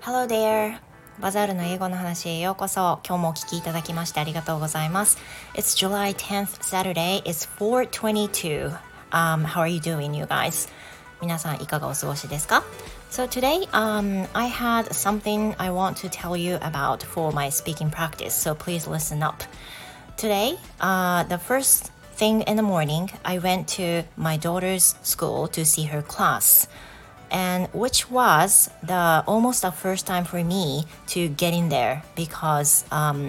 Hello there! バザールの英語の話へようこそ。今日もお聞きいただきましてありがとうございます。It's July 10th, Saturday. It's 422. Um, how are you doing, you guys? 皆さんいかがお過ごしですか So today, um, I had something I want to tell you about for my speaking practice, so please listen up. Today, uh, the first thing in the morning, I went to my daughter's school to see her class. and which was the almost the first time for me to get in there because um,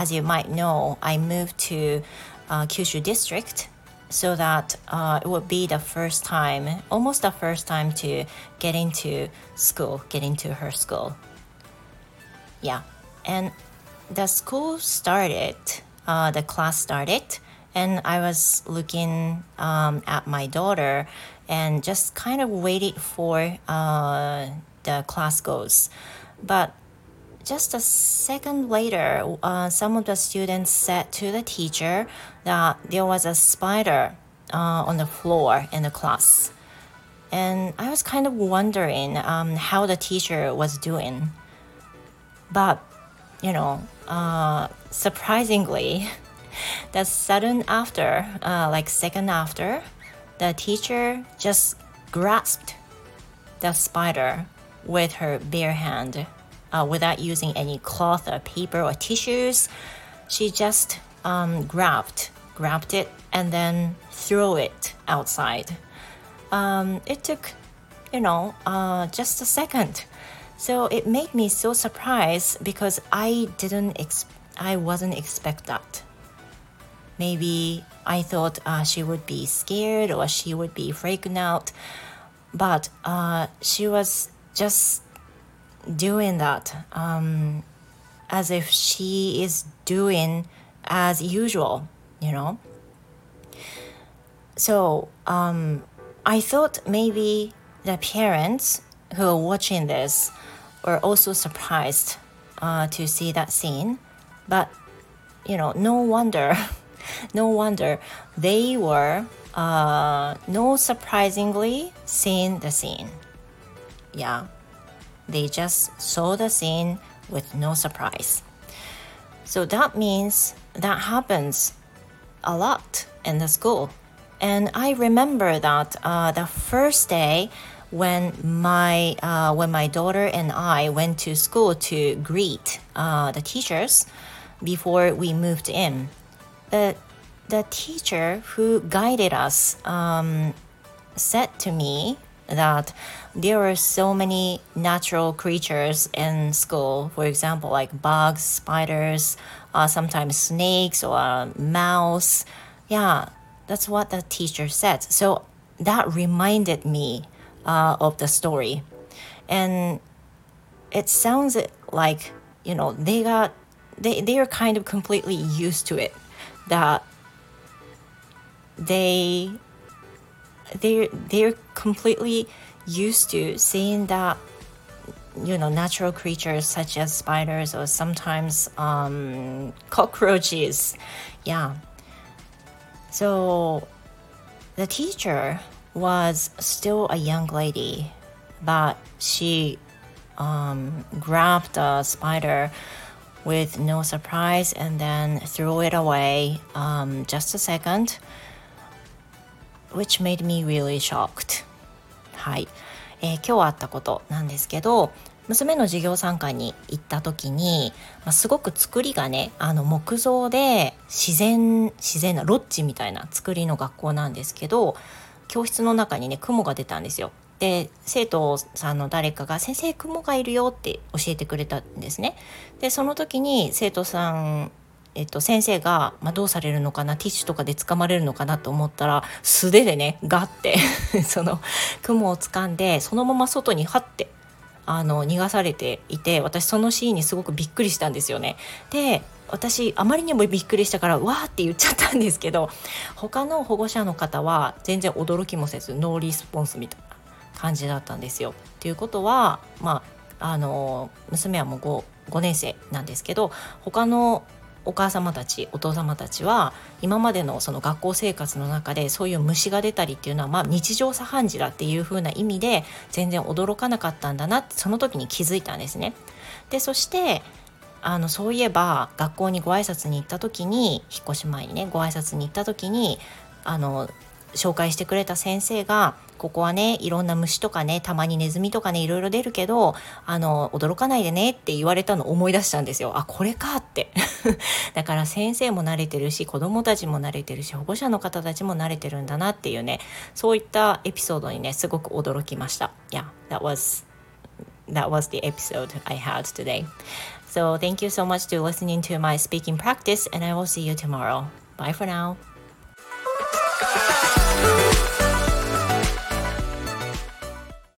as you might know i moved to uh, kyushu district so that uh, it would be the first time almost the first time to get into school get into her school yeah and the school started uh, the class started and i was looking um, at my daughter and just kind of waited for uh, the class goes. But just a second later, uh, some of the students said to the teacher that there was a spider uh, on the floor in the class. And I was kind of wondering um, how the teacher was doing. But, you know, uh, surprisingly, the sudden after, uh, like second after, the teacher just grasped the spider with her bare hand uh, without using any cloth or paper or tissues. She just um, grabbed grabbed it and then threw it outside. Um, it took, you know, uh, just a second. So it made me so surprised because I didn't ex- I wasn't expect that. Maybe I thought uh, she would be scared or she would be freaking out, but uh, she was just doing that um, as if she is doing as usual, you know. So um, I thought maybe the parents who are watching this were also surprised uh, to see that scene, but you know, no wonder no wonder they were uh, no surprisingly seeing the scene. Yeah, they just saw the scene with no surprise. So that means that happens a lot in the school. And I remember that uh, the first day when my uh, when my daughter and I went to school to greet uh, the teachers before we moved in, the the teacher who guided us um, said to me that there are so many natural creatures in school. For example, like bugs, spiders, uh, sometimes snakes or a mouse. Yeah, that's what the teacher said. So that reminded me uh, of the story, and it sounds like you know they got they they are kind of completely used to it. That they they they're completely used to seeing that you know natural creatures such as spiders or sometimes um, cockroaches. Yeah. So the teacher was still a young lady but she um, grabbed a spider with no surprise and then threw it away um, just a second which made me really shocked はい、えー、今日あったことなんですけど娘の授業参観に行った時に、まあ、すごく作りがねあの木造で自然自然なロッジみたいな作りの学校なんですけど教室の中にね雲が出たんですよ。で生徒さんの誰かが「先生雲がいるよ」って教えてくれたんですね。でその時に生徒さんえっと、先生が、まあ、どうされるのかな？ティッシュとかで掴まれるのかなと思ったら素手でねガッて その雲を掴んでそのまま外にハッてあの逃がされていて私そのシーンにすごくびっくりしたんですよね。で私あまりにもびっくりしたからわーって言っちゃったんですけど他の保護者の方は全然驚きもせずノーリスポンスみたい感じだったんですよ。ということはまああの娘はもう 5, 5年生なんですけど他のお母様たちお父様たちは今までのその学校生活の中でそういう虫が出たりっていうのはまあ日常茶飯事だっていう風な意味で全然驚かなかったんだなってその時に気づいたんですね。でそしてあのそういえば学校にご挨拶に行った時に引っ越し前にねご挨拶に行った時にあの紹介してくれた先生がここはねいろんな虫とかねたまにネズミとかねいろいろ出るけどあの驚かないでねって言われたのを思い出したんですよあこれかって だから先生も慣れてるし子供たちも慣れてるし保護者の方たちも慣れてるんだなっていうねそういったエピソードにねすごく驚きました Yeah that was that was the episode I had today So thank you so much to listening to my speaking practice and I will see you tomorrow. Bye for now.